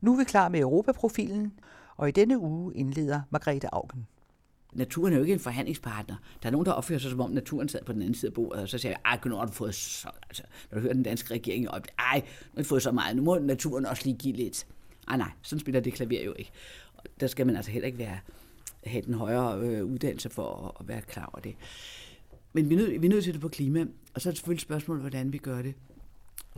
Nu er vi klar med Europaprofilen, og i denne uge indleder Margrethe Augen. Naturen er jo ikke en forhandlingspartner. Der er nogen, der opfører sig, som om naturen sad på den anden side af bordet, og så siger jeg, ej, nu har du fået så, altså, når du hører den danske regering op, ej, nu har du fået så meget, nu må naturen også lige give lidt. Ej, nej, sådan spiller det klaver jo ikke. Der skal man altså heller ikke være, have den højere øh, uddannelse for at, at være klar over det. Men vi er, nødt, vi er nødt til det på klima, og så er det selvfølgelig spørgsmål hvordan vi gør det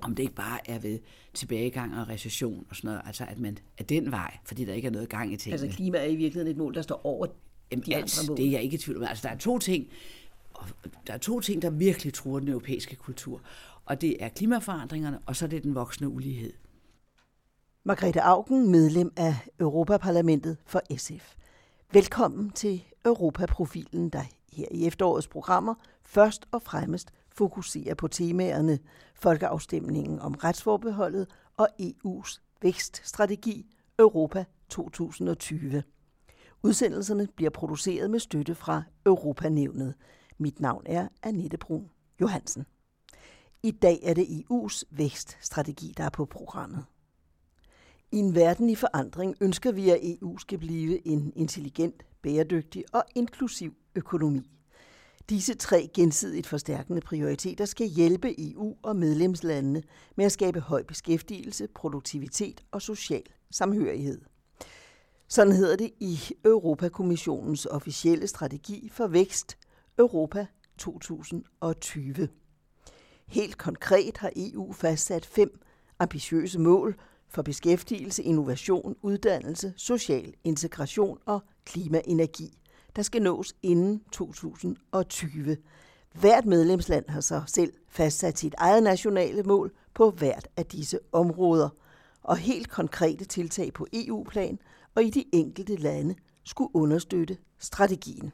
om det ikke bare er ved tilbagegang og recession og sådan noget, altså at man er den vej, fordi der ikke er noget gang i tingene. Altså klima er i virkeligheden et mål, der står over Jamen, de alt, andre mål. det er jeg ikke i tvivl om. Altså der er to ting, der er to ting, der virkelig truer den europæiske kultur, og det er klimaforandringerne, og så er det den voksne ulighed. Margrethe Augen, medlem af Europaparlamentet for SF. Velkommen til Europaprofilen, der her i efterårets programmer først og fremmest fokuserer på temaerne folkeafstemningen om retsforbeholdet og EU's vækststrategi Europa 2020. Udsendelserne bliver produceret med støtte fra Europanævnet. Mit navn er Annette Brun Johansen. I dag er det EU's vækststrategi, der er på programmet. I en verden i forandring ønsker vi, at EU skal blive en intelligent, bæredygtig og inklusiv økonomi. Disse tre gensidigt forstærkende prioriteter skal hjælpe EU og medlemslandene med at skabe høj beskæftigelse, produktivitet og social samhørighed. Sådan hedder det i Europakommissionens officielle strategi for vækst Europa 2020. Helt konkret har EU fastsat fem ambitiøse mål for beskæftigelse, innovation, uddannelse, social integration og klimaenergi der skal nås inden 2020. Hvert medlemsland har så selv fastsat sit eget nationale mål på hvert af disse områder, og helt konkrete tiltag på EU-plan og i de enkelte lande skulle understøtte strategien.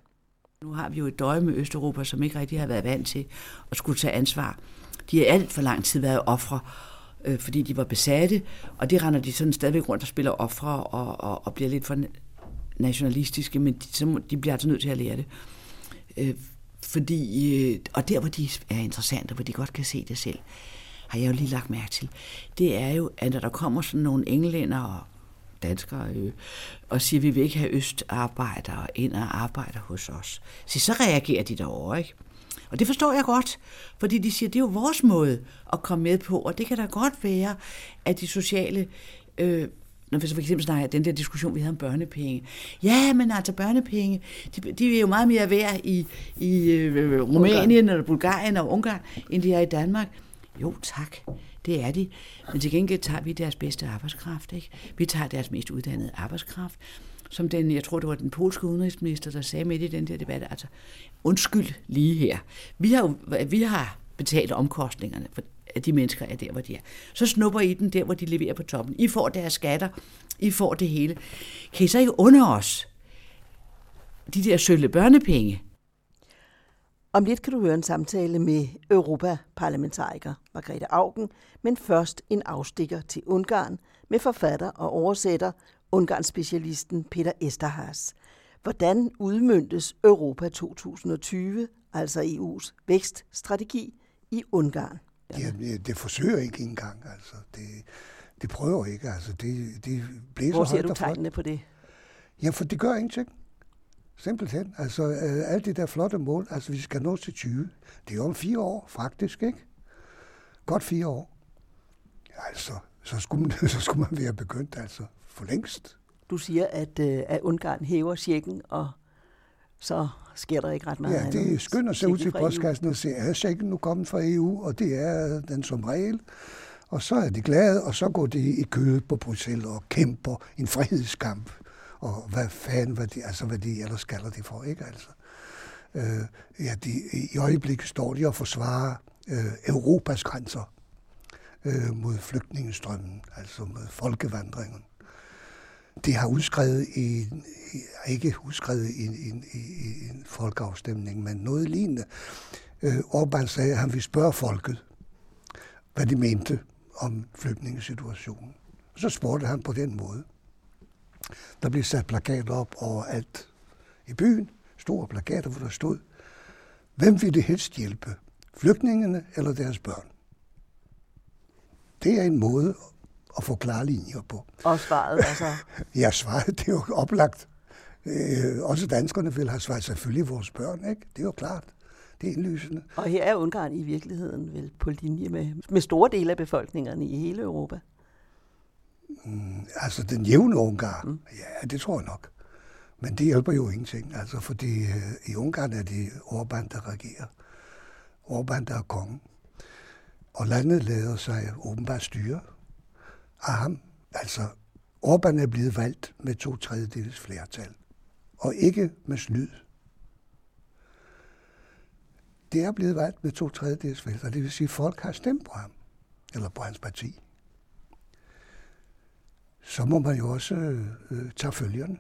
Nu har vi jo et døje med Østeuropa, som ikke rigtig har været vant til at skulle tage ansvar. De har alt for lang tid været ofre, øh, fordi de var besatte, og det render de sådan stadigvæk rundt og spiller ofre og, og, og bliver lidt for nationalistiske, men de, så, de bliver altså nødt til at lære det. Øh, fordi, øh, og der, hvor de er interessante, hvor de godt kan se det selv, har jeg jo lige lagt mærke til, det er jo, at når der kommer sådan nogle englænder og danskere øh, og siger, at vi vil ikke have østarbejdere ind og arbejde hos os. Så, så reagerer de derovre, ikke? Og det forstår jeg godt, fordi de siger, at det er jo vores måde at komme med på, og det kan da godt være, at de sociale øh, når vi så for eksempel snakker den der diskussion, vi havde om børnepenge. Ja, men altså børnepenge, de, de er jo meget mere værd i, i øh, Rumænien eller Bulgarien og Ungarn, end de er i Danmark. Jo, tak. Det er de. Men til gengæld tager vi deres bedste arbejdskraft. Ikke? Vi tager deres mest uddannede arbejdskraft. Som den, jeg tror, det var den polske udenrigsminister, der sagde midt i den der debat, altså, undskyld lige her. Vi har, vi har betalt omkostningerne for at de mennesker er der, hvor de er. Så snupper I den der, hvor de leverer på toppen. I får deres skatter. I får det hele. Kan I så ikke under os de der sølle børnepenge? Om lidt kan du høre en samtale med Europaparlamentariker Margrethe Augen, men først en afstikker til Ungarn med forfatter og oversætter Ungarns specialisten Peter Esterhas. Hvordan udmyndtes Europa 2020, altså EU's vækststrategi, i Ungarn? Ja, det forsøger ikke engang, altså. Det, det prøver ikke, altså. Det, det blæser Hvor ser du tegnene på det? Ja, for det gør ingenting. Simpelthen. Altså, øh, alle de der flotte mål, altså vi skal nå til 20. Det er jo om fire år, faktisk, ikke? Godt fire år. Altså, så skulle man, så skulle man være begyndt, altså, for længst. Du siger, at, øh, at Ungarn hæver tjekken, og så sker der ikke ret meget Ja, det er at se ud til postkassen og se, er checken nu kommet fra EU, og det er den som regel. Og så er de glade, og så går de i kødet på Bruxelles og kæmper en frihedskamp. Og hvad fanden, hvad de, altså, hvad de ellers kalder det for, ikke altså? Øh, ja, de, i øjeblikket står de og forsvarer øh, Europas grænser øh, mod flygtningestrømmen, altså mod folkevandringen det har udskrevet en, øh, ikke udskrevet en, en, en folkeafstemning, men noget lignende. Øh, Orbán sagde, at han ville spørge folket, hvad de mente om flygtningesituationen. Så spurgte han på den måde. Der blev sat plakater op overalt i byen, store plakater, hvor der stod, hvem vil det helst hjælpe? Flygtningene eller deres børn? Det er en måde at få klare linjer på. Og svaret altså? ja, svaret det er jo oplagt. Øh, også danskerne vil have svaret selvfølgelig vores børn, ikke? Det er jo klart. Det er indlysende. Og her er Ungarn i virkeligheden vel på linje med, med store dele af befolkningerne i hele Europa? Mm, altså den jævne Ungarn, mm. ja, det tror jeg nok. Men det hjælper jo ingenting, altså fordi øh, i Ungarn er det Orbán, der regerer. Orbán, der er kongen. Og landet lader sig åbenbart styre af ham. Altså, Orbán er blevet valgt med to tredjedeles flertal, og ikke med snyd. Det er blevet valgt med to tredjedeles flertal, det vil sige, at folk har stemt på ham, eller på hans parti. Så må man jo også øh, tage følgerne.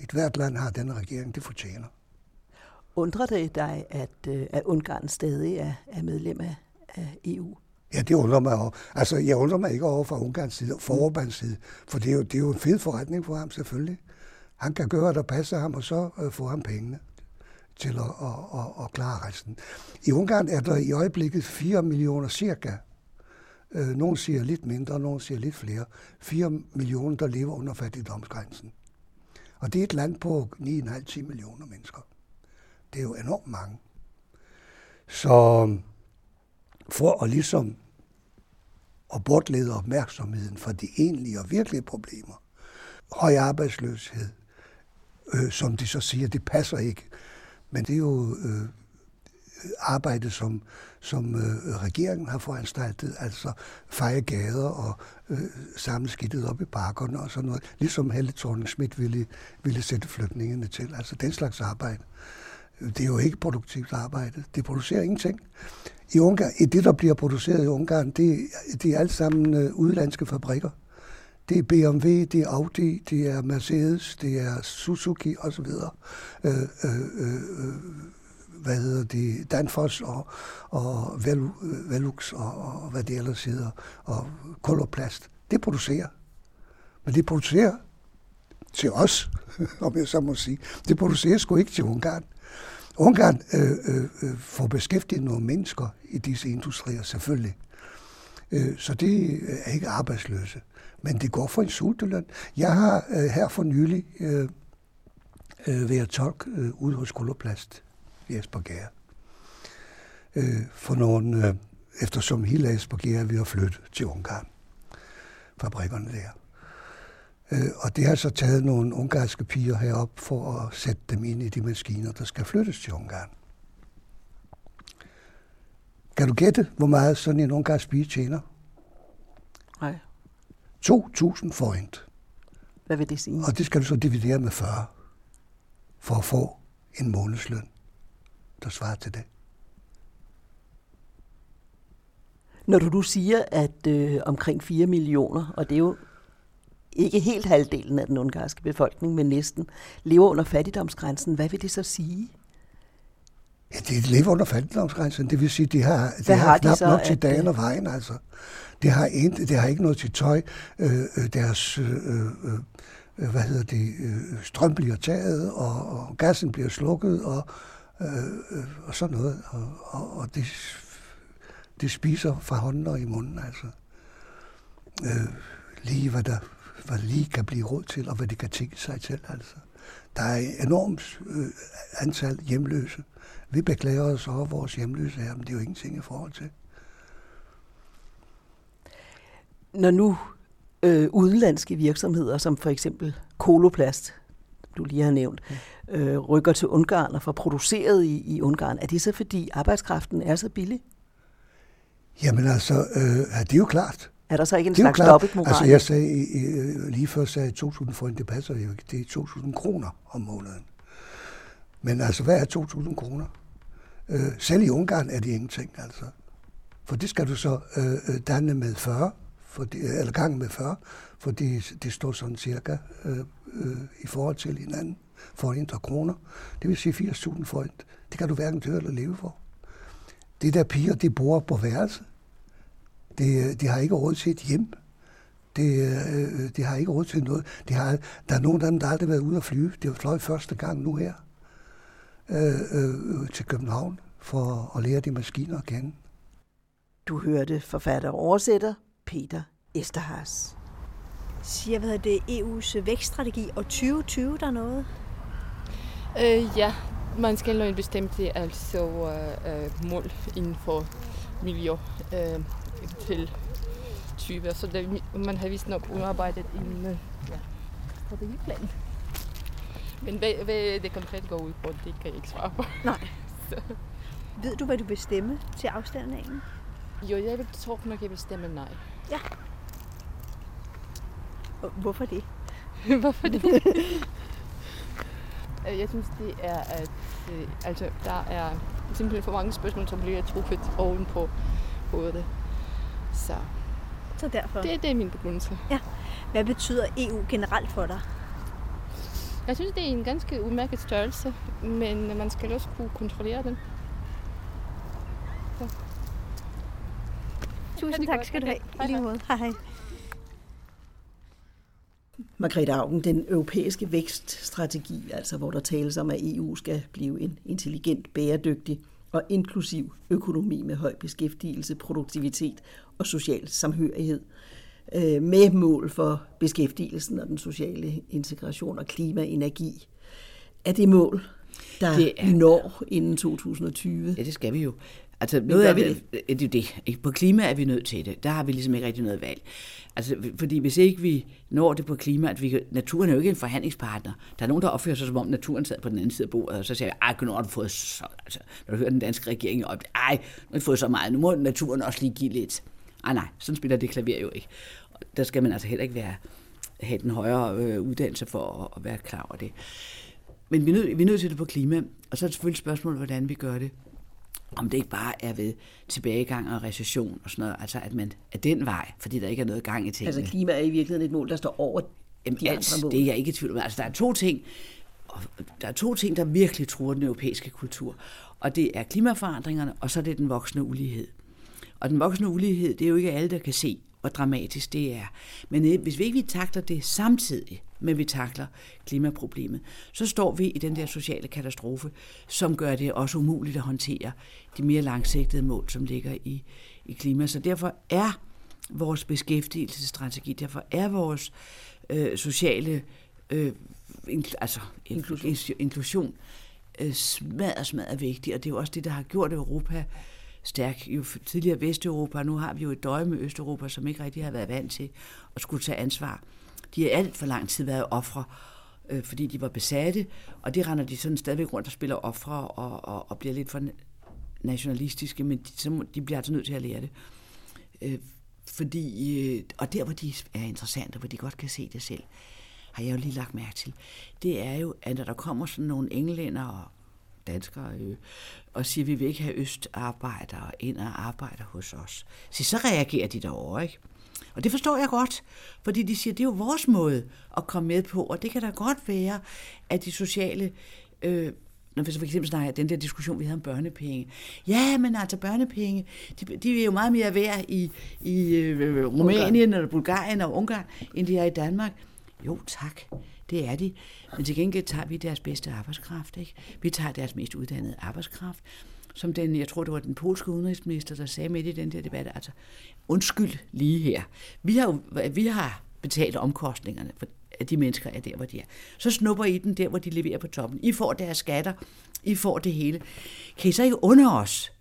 Et hvert land har den regering, det fortjener. Undrer det dig, at, øh, at Ungarn stadig er, er medlem af, af EU? Ja, det undrer mig over. Altså, jeg undrer mig ikke over fra Ungarns side, fra. Orbans side, for det er, jo, det er jo en fed forretning for ham, selvfølgelig. Han kan gøre, der passer ham, og så øh, få ham pengene til at, at, at, at klare resten. I Ungarn er der i øjeblikket 4 millioner cirka. Øh, nogle siger lidt mindre, nogle siger lidt flere. 4 millioner, der lever under fattigdomsgrænsen. Og det er et land på 9,5-10 millioner mennesker. Det er jo enormt mange. Så for at ligesom at bortlede opmærksomheden fra de egentlige og virkelige problemer, høj arbejdsløshed, øh, som de så siger, det passer ikke. Men det er jo øh, arbejde, som, som øh, regeringen har foranstaltet, altså feje gader og øh, samle skidtet op i parkerne og sådan noget, ligesom Helle thorning Schmidt ville, ville sætte flygtningene til. Altså den slags arbejde. Det er jo ikke produktivt arbejde. Det producerer ingenting. I Ungarn, i det, der bliver produceret i Ungarn, det, det er alt sammen øh, udlandske fabrikker. Det er BMW, det er Audi, det er Mercedes, det er Suzuki osv. Øh, øh, øh, hvad hedder det, Danfoss og, og øh, Velux og, og hvad det ellers hedder, og Koloplast. Det producerer. Men det producerer til os, om jeg så må sige. Det producerer sgu ikke til Ungarn. Ungarn øh, øh, øh får beskæftiget nogle mennesker i disse industrier, selvfølgelig. Øh, så det øh, er ikke arbejdsløse. Men det går for en sulteløn. Jeg har øh, her for nylig øh, øh, været tolk øh, ude hos Koloplast i Esbjerg. Øh, for nogle, øh, eftersom hele Esbjerg er ved at flytte til Ungarn. Fabrikkerne der. Øh, og det har så taget nogle ungarske piger herop for at sætte dem ind i de maskiner, der skal flyttes til Ungarn. Kan du gætte, hvor meget sådan en ungarsk pige tjener? Nej. 2.000 forint. Hvad vil det sige? Og det skal du så dividere med 40, for at få en månedsløn, der svarer til det. Når du nu siger, at øh, omkring 4 millioner, og det er jo ikke helt halvdelen af den ungarske befolkning, men næsten, lever under fattigdomsgrænsen. Hvad vil det så sige? Ja, de lever under fattigdomsgrænsen. Det vil sige, de har, de har, har knap de nok til dagen og vejen. Altså. Det har, en, det har ikke noget til tøj. Øh, øh deres øh, øh, øh, hvad hedder det, øh, strøm bliver taget, og, og gassen bliver slukket, og, øh, øh, og sådan noget. Og, og, og det, det spiser fra hånden og i munden. Altså. Øh, lige hvad der hvad det lige kan blive råd til, og hvad det kan tænke sig til. Altså. Der er enormt øh, antal hjemløse. Vi beklager os over vores hjemløse her, men det er jo ingenting i forhold til. Når nu øh, udenlandske virksomheder, som for eksempel Koloplast, du lige har nævnt, øh, rykker til Ungarn og får produceret i, i Ungarn, er det så fordi arbejdskraften er så billig? Jamen altså, øh, det er jo klart. Er der så ikke en det slags dobbeltmoral? Altså jeg sagde lige før sagde 2.000 forint, det passer jo ikke. Det er 2.000 kroner om måneden. Men altså, hvad er 2.000 kroner? Øh, selv i Ungarn er det ingenting, altså. For det skal du så øh, øh danne med 40, for det, eller gang med 40, for det, det står sådan cirka øh, øh, i forhold til hinanden for indre kroner. Det vil sige 80.000 forint. Det kan du hverken dø eller leve for. Det der piger, de bor på værelse. Det, de har ikke råd til et hjem. Det, øh, de har ikke råd til noget. De har, der er nogen af dem, der aldrig har været ude at flyve. Det var fløjet første gang nu her øh, øh, til København for at lære de maskiner at kende. Du hørte forfatter og oversætter Peter Esterhas. Siger, hvad det, EU's vækststrategi og 2020 der er noget? Øh, ja, man skal nå en bestemt altså, øh, mål inden for miljø øh, til 20. Så det, man har vist nok udarbejdet en øh, ja, strategiplan. Men hvad, hvad det konkret går ud på, det kan jeg ikke svare på. Nej. Så. Ved du, hvad du vil stemme til afstemningen? Jo, jeg vil tro nok, jeg vil stemme nej. Ja. Hvorfor det? hvorfor det? jeg synes, det er, at øh, altså, der er simpelthen for mange spørgsmål, som bliver truffet oven på hovedet. Så, så derfor? Det, det er min begrundelse. Ja. Hvad betyder EU generelt for dig? Jeg synes, det er en ganske udmærket størrelse, men man skal også kunne kontrollere den. Så. Tusind tak skal du have. Lige måde. Hej hej. Margrethe Augen, den europæiske vækststrategi, altså hvor der tales om, at EU skal blive en intelligent, bæredygtig og inklusiv økonomi med høj beskæftigelse, produktivitet og social samhørighed øh, med mål for beskæftigelsen og den sociale integration og klima og energi. Er det mål, der det er, når inden 2020? Ja, det skal vi jo. Altså, noget af det, det, det, det. På klima er vi nødt til det. Der har vi ligesom ikke rigtig noget valg. Altså, fordi hvis ikke vi når det på klima, at vi, naturen er jo ikke en forhandlingspartner. Der er nogen, der opfører sig, som om naturen sad på den anden side af bordet, og så siger jeg, nu har du fået så, altså, når du hører den danske regering op, ej, nu har du fået så meget, nu må naturen også lige give lidt. Ej, nej, sådan spiller det klaver jo ikke. Der skal man altså heller ikke være, have den højere øh, uddannelse for at, at være klar over det. Men vi er, nødt, vi er nødt til det på klima, og så er det selvfølgelig spørgsmålet, hvordan vi gør det om det ikke bare er ved tilbagegang og recession og sådan noget, altså at man er den vej, fordi der ikke er noget gang i tingene. Altså klima er i virkeligheden et mål, der står over Jamen, de altså, andre mål. det er jeg ikke i tvivl om. Altså der er to ting, der er to ting, der virkelig truer den europæiske kultur, og det er klimaforandringerne, og så er det den voksne ulighed. Og den voksne ulighed, det er jo ikke alle, der kan se, hvor dramatisk det er. Men øh, hvis vi ikke vi takler det samtidig, men vi takler klimaproblemet, så står vi i den der sociale katastrofe, som gør det også umuligt at håndtere de mere langsigtede mål, som ligger i, i klima. Så derfor er vores beskæftigelsesstrategi, derfor er vores øh, sociale øh, inkl- altså, inklusion, inklusion øh, smadret, smadret vigtig, og det er jo også det, der har gjort Europa stærk. Jo tidligere Vesteuropa, nu har vi jo et døje med Østeuropa, som ikke rigtig har været vant til at skulle tage ansvar. De har alt for lang tid været ofre, øh, fordi de var besatte, og det render de sådan stadigvæk rundt og spiller ofre og, og, og bliver lidt for nationalistiske, men de, så, de bliver altså nødt til at lære det. Øh, fordi, øh, og der, hvor de er interessante, hvor de godt kan se det selv, har jeg jo lige lagt mærke til, det er jo, at når der kommer sådan nogle englænder og danskere øh, og siger, at vi vil ikke have østarbejdere ind og arbejde hos os. Så, så reagerer de derovre, ikke? Og det forstår jeg godt, fordi de siger, at det er jo vores måde at komme med på, og det kan da godt være, at de sociale øh, når vi så for eksempel snakker den der diskussion, vi havde om børnepenge. Ja, men altså børnepenge, de, de er jo meget mere værd i, i øh, Rumænien eller Bulgarien og Ungarn, end de er i Danmark. Jo, tak. Det er de. Men til gengæld tager vi deres bedste arbejdskraft. Ikke? Vi tager deres mest uddannede arbejdskraft. Som den, jeg tror, det var den polske udenrigsminister, der sagde midt i den der debat, altså, undskyld lige her. Vi har, vi har betalt omkostningerne, for at de mennesker er der, hvor de er. Så snupper I den der, hvor de leverer på toppen. I får deres skatter. I får det hele. Kan I så ikke under os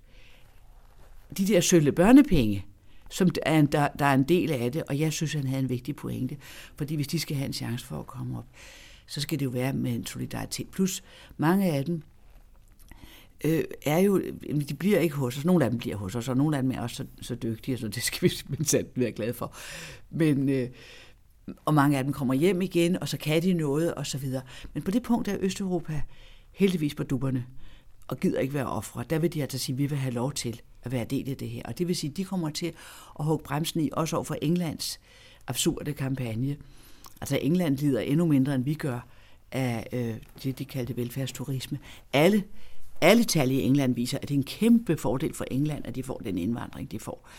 de der sølle børnepenge, som er en, der, der er en del af det, og jeg synes, han havde en vigtig pointe. Fordi hvis de skal have en chance for at komme op, så skal det jo være med en solidaritet. Plus mange af dem øh, er jo, de bliver ikke hos os. Nogle af dem bliver hos os, og nogle af dem er også så, så dygtige, så det skal vi simpelthen være glade for. Men, øh, og mange af dem kommer hjem igen, og så kan de noget, og så videre. Men på det punkt er Østeuropa heldigvis på dupperne, og gider ikke være ofre. Der vil de altså sige, at vi vil have lov til at være del af det her. Og det vil sige, at de kommer til at hugge bremsen i, også over for Englands absurde kampagne. Altså England lider endnu mindre, end vi gør af øh, det, de kaldte velfærdsturisme. Alle, alle tal i England viser, at det er en kæmpe fordel for England, at de får den indvandring, de får.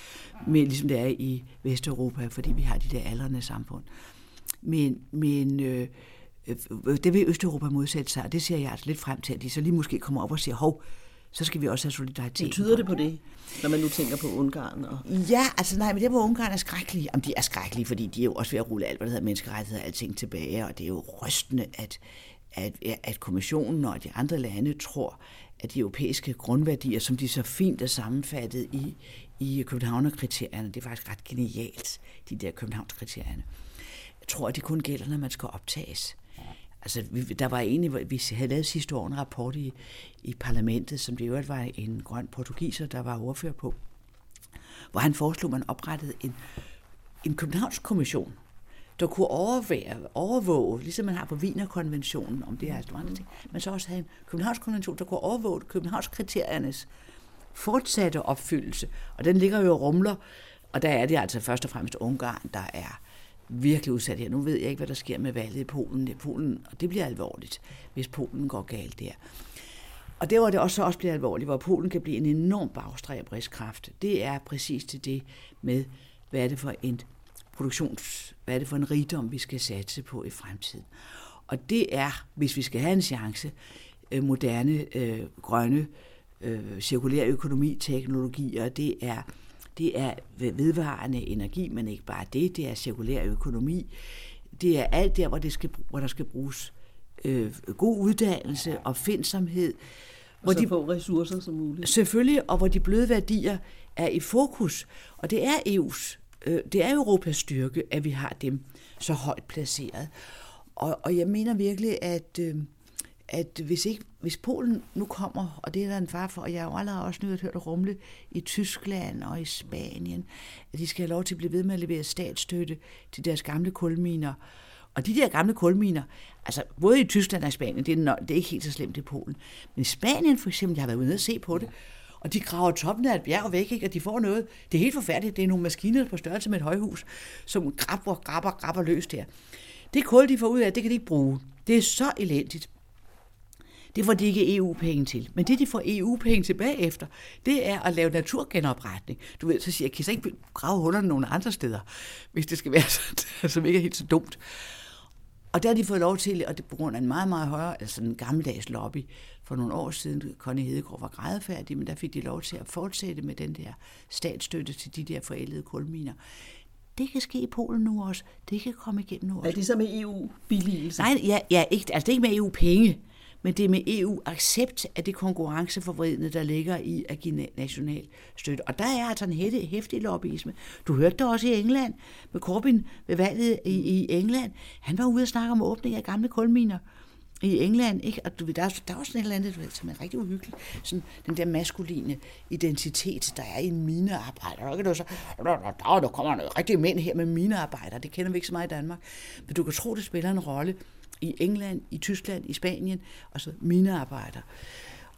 Men ligesom det er i Vesteuropa, fordi vi har de der aldrende samfund. Men, men øh, øh, det vil Østeuropa modsætte sig, og det ser jeg altså lidt frem til, at de så lige måske kommer op og siger, hov, så skal vi også have solidaritet. Hvad tyder det på det, når man nu tænker på Ungarn? Og... Ja, altså nej, men det på Ungarn er skrækkelige. Jamen, de er skrækkelige, fordi de er jo også ved at rulle alt, hvad der hedder menneskerettigheder og alting tilbage, og det er jo rystende, at, at, at kommissionen og de andre lande tror, at de europæiske grundværdier, som de så fint er sammenfattet i, i Københavner-kriterierne, det er faktisk ret genialt, de der Københavns-kriterierne. Jeg tror, at det kun gælder, når man skal optages. Altså, vi, der var egentlig, vi havde lavet sidste år en rapport i, i parlamentet, som det jo var en grøn portugiser, der var ordfører på, hvor han foreslog, at man oprettede en, en Københavns kommission, der kunne overvære, overvåge, ligesom man har på Wienerkonventionen om det her andre ting, men så også have en Københavns konvention, der kunne overvåge Københavns kriteriernes fortsatte opfyldelse. Og den ligger jo rumler, og der er det altså først og fremmest Ungarn, der er virkelig udsat her. Nu ved jeg ikke, hvad der sker med valget i Polen. I Polen og det bliver alvorligt, hvis Polen går galt der. Og der, hvor det også, også bliver alvorligt, hvor Polen kan blive en enorm bagstræberidskraft, det er præcis til det med, hvad er det for en produktions, hvad er det for en rigdom, vi skal satse på i fremtiden. Og det er, hvis vi skal have en chance, øh, moderne, øh, grønne, øh, cirkulær økonomi, teknologier, det er det er vedvarende energi, men ikke bare det, det er cirkulær økonomi. Det er alt der, hvor, det skal, hvor der skal bruges øh, god uddannelse og findsomhed. Hvor så de, få ressourcer som muligt. Selvfølgelig, og hvor de bløde værdier er i fokus. Og det er EU's, øh, det er Europas styrke, at vi har dem så højt placeret. Og, og jeg mener virkelig, at... Øh, at hvis, ikke, hvis Polen nu kommer, og det er der en far for, og jeg har jo allerede også nødt hørt rumle i Tyskland og i Spanien, at de skal have lov til at blive ved med at levere statsstøtte til deres gamle kulminer. Og de der gamle kulminer, altså både i Tyskland og i Spanien, det er, det er ikke helt så slemt i Polen. Men i Spanien for eksempel, jeg har været ude og se på det, og de graver toppen af et bjerg væk, ikke? og de får noget. Det er helt forfærdeligt. Det er nogle maskiner på størrelse med et højhus, som grabber, grabber, grabber løs der. Det kul, de får ud af, det kan de ikke bruge. Det er så elendigt. Det får de ikke EU-penge til. Men det, de får EU-penge tilbage efter, det er at lave naturgenopretning. Du ved, så siger jeg, kan så ikke grave hullerne nogle andre steder, hvis det skal være sådan, som ikke er helt så dumt. Og der har de fået lov til, og det på grund af en meget, meget højere, altså en gammeldags lobby, for nogle år siden, Connie Hedegaard var grædefærdig, men der fik de lov til at fortsætte med den der statsstøtte til de der forældede kulminer. Det kan ske i Polen nu også. Det kan komme igen nu også. Er det så med EU-billigelse? Nej, ja, ja ikke, altså det er ikke med EU-penge men det er med EU-accept af det konkurrenceforvridende, der ligger i at give national støtte. Og der er altså en hæftig lobbyisme. Du hørte det også i England med Corbyn ved valget i, i England. Han var ude og snakke om åbning af gamle kulminer i England, ikke? Og du ved, der, er, der er også sådan et eller andet, du ved, som er rigtig uhyggeligt. Sådan den der maskuline identitet, der er i en minearbejder. Ikke? Så, der, der, der kommer noget rigtig mænd her med minearbejder. Det kender vi ikke så meget i Danmark. Men du kan tro, det spiller en rolle i England, i Tyskland, i Spanien, og så minearbejder.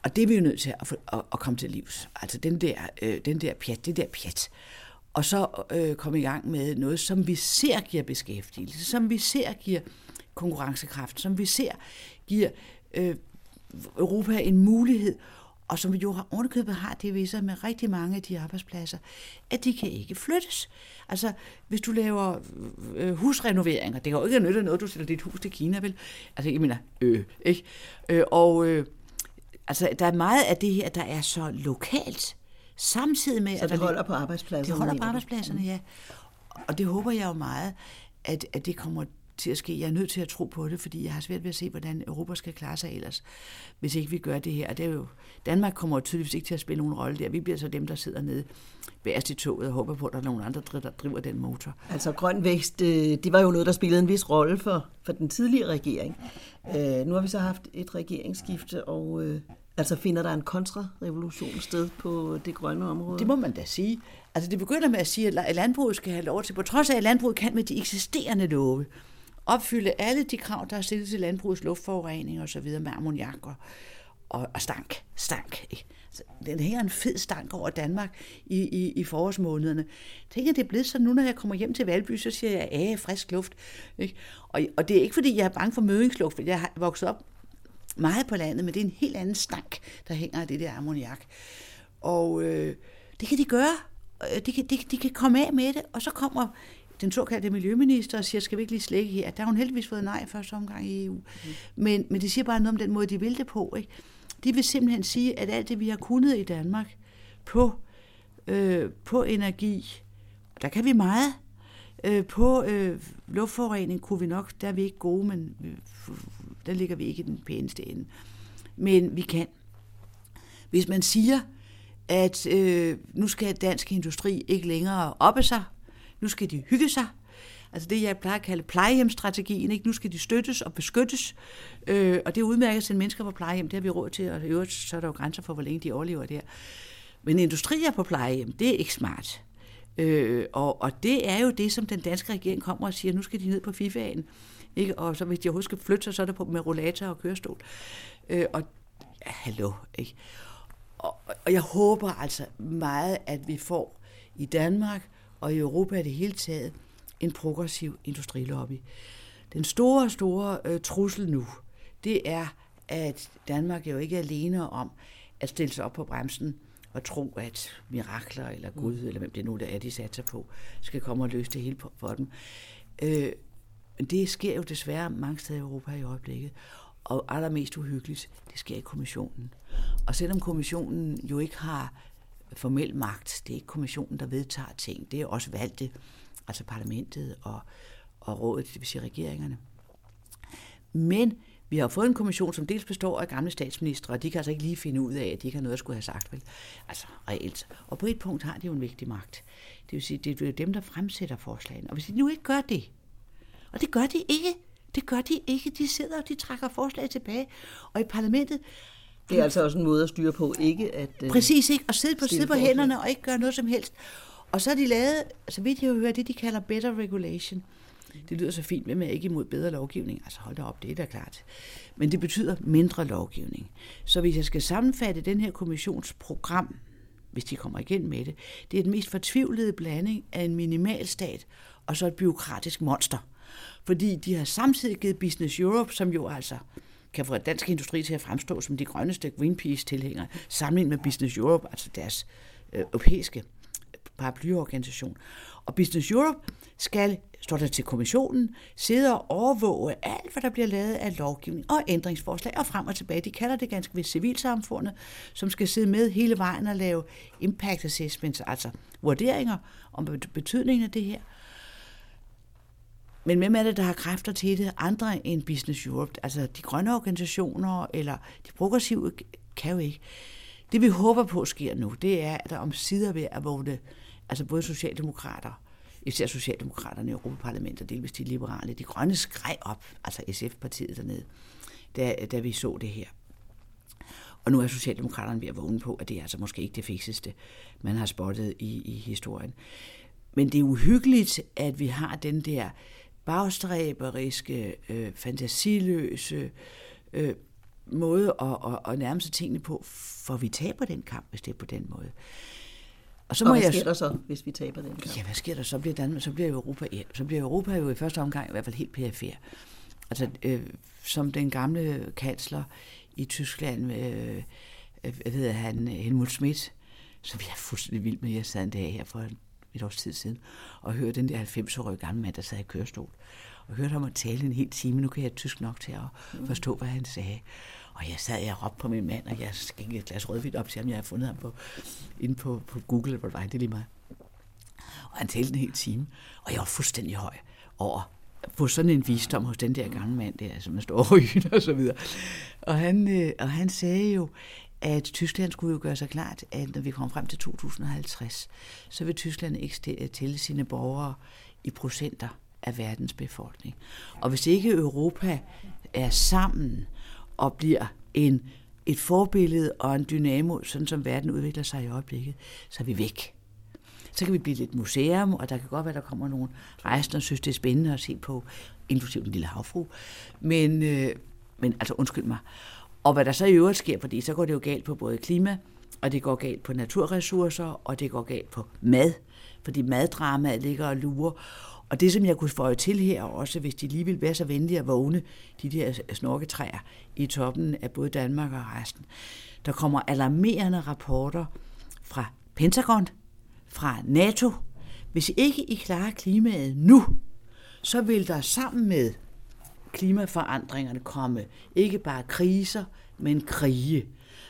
Og det er vi jo nødt til at, at, at komme til livs. Altså den der, øh, den der pjat, det der pjat. Og så øh, komme i gang med noget, som vi ser giver beskæftigelse, som vi ser giver konkurrencekraft, som vi ser giver øh, Europa en mulighed og som jo har ovenikøbet har det ved sig med rigtig mange af de arbejdspladser, at de kan ikke flyttes. Altså, hvis du laver øh, husrenoveringer, det kan jo ikke nytte noget, du sætter dit hus til Kina, vel? Altså, jeg mener, øh, ikke? Øh, og øh, altså, der er meget af det her, der er så lokalt, samtidig med... Så det at holder på arbejdspladserne? Det holder på arbejdspladserne, ja. Og det håber jeg jo meget, at, at det kommer til at ske. Jeg er nødt til at tro på det, fordi jeg har svært ved at se, hvordan Europa skal klare sig ellers, hvis ikke vi gør det her. Og det er jo, Danmark kommer jo tydeligvis ikke til at spille nogen rolle der. Vi bliver så dem, der sidder nede bærest i toget og håber på, at der er nogen andre, der driver den motor. Altså grøn vækst, øh, det var jo noget, der spillede en vis rolle for, for den tidligere regering. Øh, nu har vi så haft et regeringsskifte, og øh, altså finder der en kontrarevolution sted på det grønne område? Det må man da sige. Altså det begynder med at sige, at landbruget skal have lov til, på trods af at landbruget kan med de eksisterende love, opfylde alle de krav, der er stillet til landbrugets luftforurening og så videre med ammoniak og, og, og stank. stank ikke? Så den hænger en fed stank over Danmark i, i, i forårsmånederne. Tænk, at det er blevet sådan nu, når jeg kommer hjem til Valby, så siger jeg, at frisk luft. Ikke? Og, og det er ikke, fordi jeg er bange for mødingsluft, for jeg har vokset op meget på landet, men det er en helt anden stank, der hænger af det der ammoniak. Og øh, det kan de gøre. Øh, de kan, de, de kan komme af med det, og så kommer den såkaldte miljøminister og siger, skal vi ikke lige slække her? Der har hun heldigvis fået nej første omgang i EU. Mm. Men, men det siger bare noget om den måde, de vil det på. Ikke? De vil simpelthen sige, at alt det, vi har kunnet i Danmark på, øh, på energi, der kan vi meget. Øh, på øh, luftforurening kunne vi nok, der er vi ikke gode, men der ligger vi ikke i den pæneste ende. Men vi kan. Hvis man siger, at øh, nu skal dansk industri ikke længere oppe sig, nu skal de hygge sig, Altså det, jeg plejer at kalde plejehjemstrategien. Ikke? Nu skal de støttes og beskyttes. Øh, og det udmærker sig mennesker på plejehjem. Det har vi råd til. Og i øvrigt, så er der jo grænser for, hvor længe de overlever der. Men industrier på plejehjem, det er ikke smart. Øh, og, og det er jo det, som den danske regering kommer og siger, nu skal de ned på FIFA'en. Ikke? Og så hvis de overhovedet skal flytte sig, så er det på med rollator og kørestol. Øh, og ja, hallo, ikke? Og, og jeg håber altså meget, at vi får i Danmark og i Europa i det hele taget en progressiv industrilobby. Den store, store øh, trussel nu, det er, at Danmark jo ikke er alene om at stille sig op på bremsen og tro, at mirakler eller Gud, mm. eller hvem det nu der er, de satser på, skal komme og løse det hele for dem. Øh, det sker jo desværre mange steder i Europa i øjeblikket. Og allermest uhyggeligt, det sker i kommissionen. Og selvom kommissionen jo ikke har formel magt, det er ikke kommissionen, der vedtager ting, det er også valgte altså parlamentet og, og rådet, det vil sige regeringerne. Men vi har fået en kommission, som dels består af gamle statsministre, og de kan altså ikke lige finde ud af, at de ikke har noget at skulle have sagt, vel? Altså reelt. Og på et punkt har de jo en vigtig magt. Det vil sige, det er dem, der fremsætter forslagene. Og hvis de nu ikke gør det, og det gør de ikke, det gør de ikke. De sidder og de trækker forslag tilbage. Og i parlamentet... Det er altså også en måde at styre på, ikke at... Øh, Præcis, ikke? Og sidde på, sidde på hænderne og ikke gøre noget som helst. Og så har de lavet, så vidt jeg hører, det de kalder better regulation. Det lyder så fint med, at jeg ikke imod bedre lovgivning. Altså hold da op, det er da klart. Men det betyder mindre lovgivning. Så hvis jeg skal sammenfatte den her kommissionsprogram, hvis de kommer igen med det, det er den mest fortvivlede blanding af en minimalstat og så et byråkratisk monster. Fordi de har samtidig givet Business Europe, som jo altså kan få dansk industri til at fremstå som de grønneste Greenpeace-tilhængere, sammenlignet med Business Europe, altså deres øh, europæiske øh, paraplyorganisation. Og Business Europe skal, står der til kommissionen, sidde og overvåge alt, hvad der bliver lavet af lovgivning og ændringsforslag og frem og tilbage. De kalder det ganske vist civilsamfundet, som skal sidde med hele vejen og lave impact assessments, altså vurderinger om betydningen af det her. Men hvem er det, der har kræfter til det? Andre end Business Europe. Altså de grønne organisationer eller de progressive kan jo ikke. Det vi håber på sker nu, det er, at der om sider ved at vågne altså både socialdemokrater, især socialdemokraterne i Europaparlamentet, delvis de liberale, de grønne skreg op, altså SF-partiet dernede, da, da vi så det her. Og nu er Socialdemokraterne ved at vågne på, at det er altså måske ikke det fikseste, man har spottet i, i historien. Men det er uhyggeligt, at vi har den der bagstræberiske, øh, fantasiløse øh, måde at, at, at nærme sig tingene på, for vi taber den kamp, hvis det er på den måde. Og, så må og hvad jeg... sker der så, hvis vi taber den kamp? Ja, hvad sker der? Så bliver, Danmark, så bliver Europa, ja, så bliver Europa jo i første omgang i hvert fald helt perifær. Altså, øh, som den gamle kansler i Tyskland, øh, øh, hvad hedder han, Helmut Schmidt, som jeg er fuldstændig vild med. Jeg sad en dag her for et års tid siden, og hørte den der 90-årige gamle mand, der sad i kørestol, og hørte ham at tale en hel time. Nu kan jeg tysk nok til at mm. forstå, hvad han sagde. Og jeg sad og råbte på min mand, og jeg skænkede et glas rødvin op til ham. Jeg havde fundet ham på, inde på, på Google, hvor det var, det lige mig. Og han talte en hel time, og jeg var fuldstændig høj over på sådan en visdom hos den der gamle mand der, som er står og så videre. Og han, øh, og han sagde jo, at Tyskland skulle jo gøre sig klart, at når vi kommer frem til 2050, så vil Tyskland ikke øh, tælle sine borgere i procenter af verdens befolkning. Og hvis ikke Europa er sammen og bliver en, et forbillede og en dynamo, sådan som verden udvikler sig i øjeblikket, så er vi væk. Så kan vi blive lidt museum, og der kan godt være, der kommer nogle rejsende og synes, det er spændende at se på, inklusive den lille havfru. Men, øh, men altså, undskyld mig. Og hvad der så i øvrigt sker, fordi så går det jo galt på både klima, og det går galt på naturressourcer, og det går galt på mad, fordi maddramaet ligger og lurer. Og det, som jeg kunne føje til her også, hvis de lige vil være så venlige at vågne, de der snorketræer i toppen af både Danmark og resten, der kommer alarmerende rapporter fra Pentagon, fra NATO. Hvis ikke I klarer klimaet nu, så vil der sammen med klimaforandringerne komme ikke bare kriser, men krige.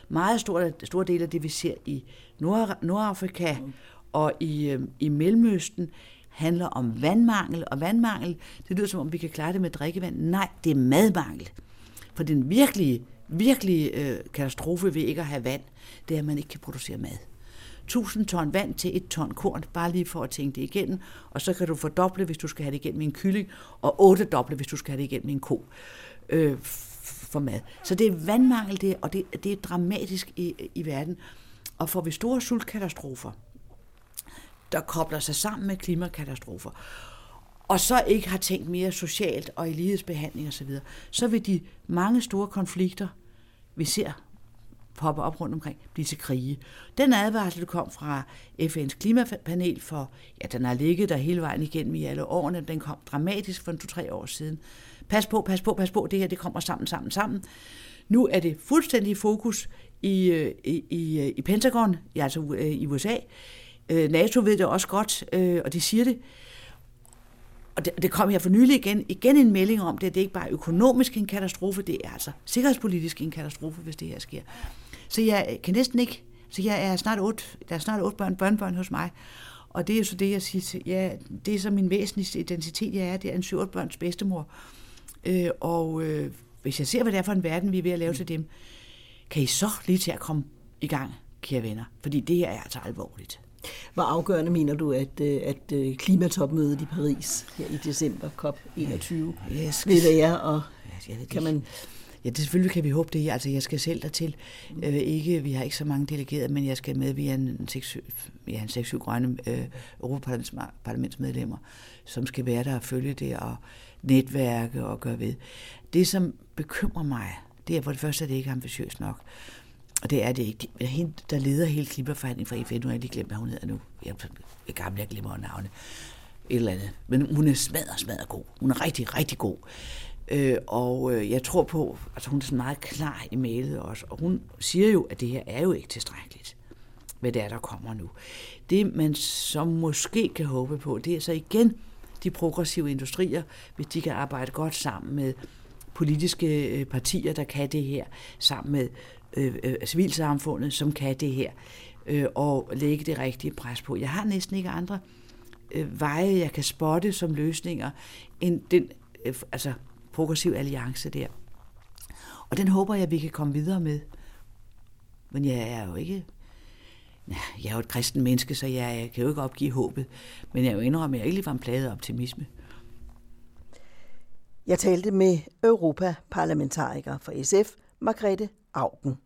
meget store, store del af det, vi ser i Nord, Nordafrika og i, øh, i Mellemøsten, handler om vandmangel, og vandmangel, det lyder som om, vi kan klare det med drikkevand. Nej, det er madmangel. For den virkelige, virkelige øh, katastrofe ved ikke at have vand, det er, at man ikke kan producere mad. 1000 ton vand til et ton korn, bare lige for at tænke det igennem, og så kan du fordoble, hvis du skal have det igennem med en kylling, og otte doble, hvis du skal have det igennem med en ko øh, for mad. Så det er vandmangel, det, og det, det er dramatisk i, i verden. Og får vi store sultkatastrofer, der kobler sig sammen med klimakatastrofer, og så ikke har tænkt mere socialt og i lighedsbehandling osv., så, videre, så vil de mange store konflikter, vi ser popper op rundt omkring, blive til krige. Den advarsel, der kom fra FN's klimapanel for, ja, den har ligget der hele vejen igennem i alle årene, den kom dramatisk for to-tre år siden. Pas på, pas på, pas på, det her det kommer sammen, sammen, sammen. Nu er det fuldstændig fokus i, øh, i, i, øh, i Pentagon, altså øh, i USA. NATO ved det også godt, og de siger det. Og det, det kom her for nylig igen, igen en melding om det, at det ikke bare er økonomisk en katastrofe, det er altså sikkerhedspolitisk en katastrofe, hvis det her sker. Så jeg kan næsten ikke, så jeg er snart otte, der er snart otte børn, børnebørn hos mig, og det er jo så det, jeg siger ja, det er så min væsentligste identitet, jeg er, det er en syv børns bedstemor. Øh, og øh, hvis jeg ser, hvad det er for en verden, vi er ved at lave til dem, kan I så lige til at komme i gang, kære venner, fordi det her er altså alvorligt. Hvor afgørende mener du, at, øh, at øh, klimatopmødet i Paris her i december, COP21, yes. vil være, og kan man Ja, det selvfølgelig kan vi håbe det. Altså, jeg skal selv dertil. Mm. Øh, ikke, vi har ikke så mange delegerede, men jeg skal med via en 6-7 grønne øh, Europaparlamentsmedlemmer, som skal være der og følge det og netværke og gøre ved. Det, som bekymrer mig, det er for det første, at det ikke er ambitiøst nok. Og det er det ikke. Hende, der leder hele klimaforhandlingen fra FN, nu har jeg lige glemt, hvad hun hedder nu. Jeg er gammel, jeg glemmer navne. Et eller andet. Men hun er smadret, smadret god. Hun er rigtig, rigtig god. Øh, og øh, jeg tror på, at altså hun er sådan meget klar i mailet også, og hun siger jo, at det her er jo ikke tilstrækkeligt, hvad det er, der kommer nu. Det, man så måske kan håbe på, det er så igen de progressive industrier, hvis de kan arbejde godt sammen med politiske øh, partier, der kan det her, sammen med øh, øh, civilsamfundet, som kan det her, øh, og lægge det rigtige pres på. Jeg har næsten ikke andre øh, veje, jeg kan spotte som løsninger, end den, øh, altså progressiv alliance der. Og den håber jeg, vi kan komme videre med. Men jeg er jo ikke... Jeg er jo et kristen menneske, så jeg kan jo ikke opgive håbet. Men jeg er jo indrømme, at jeg ikke var en plade optimisme. Jeg talte med Europaparlamentariker for SF, Margrethe Augen.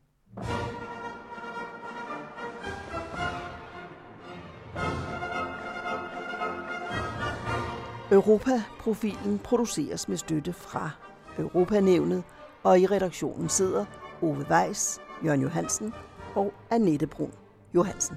Europaprofilen produceres med støtte fra Europanævnet, og i redaktionen sidder Ove Weiss, Jørgen Johansen og Annette Brun Johansen.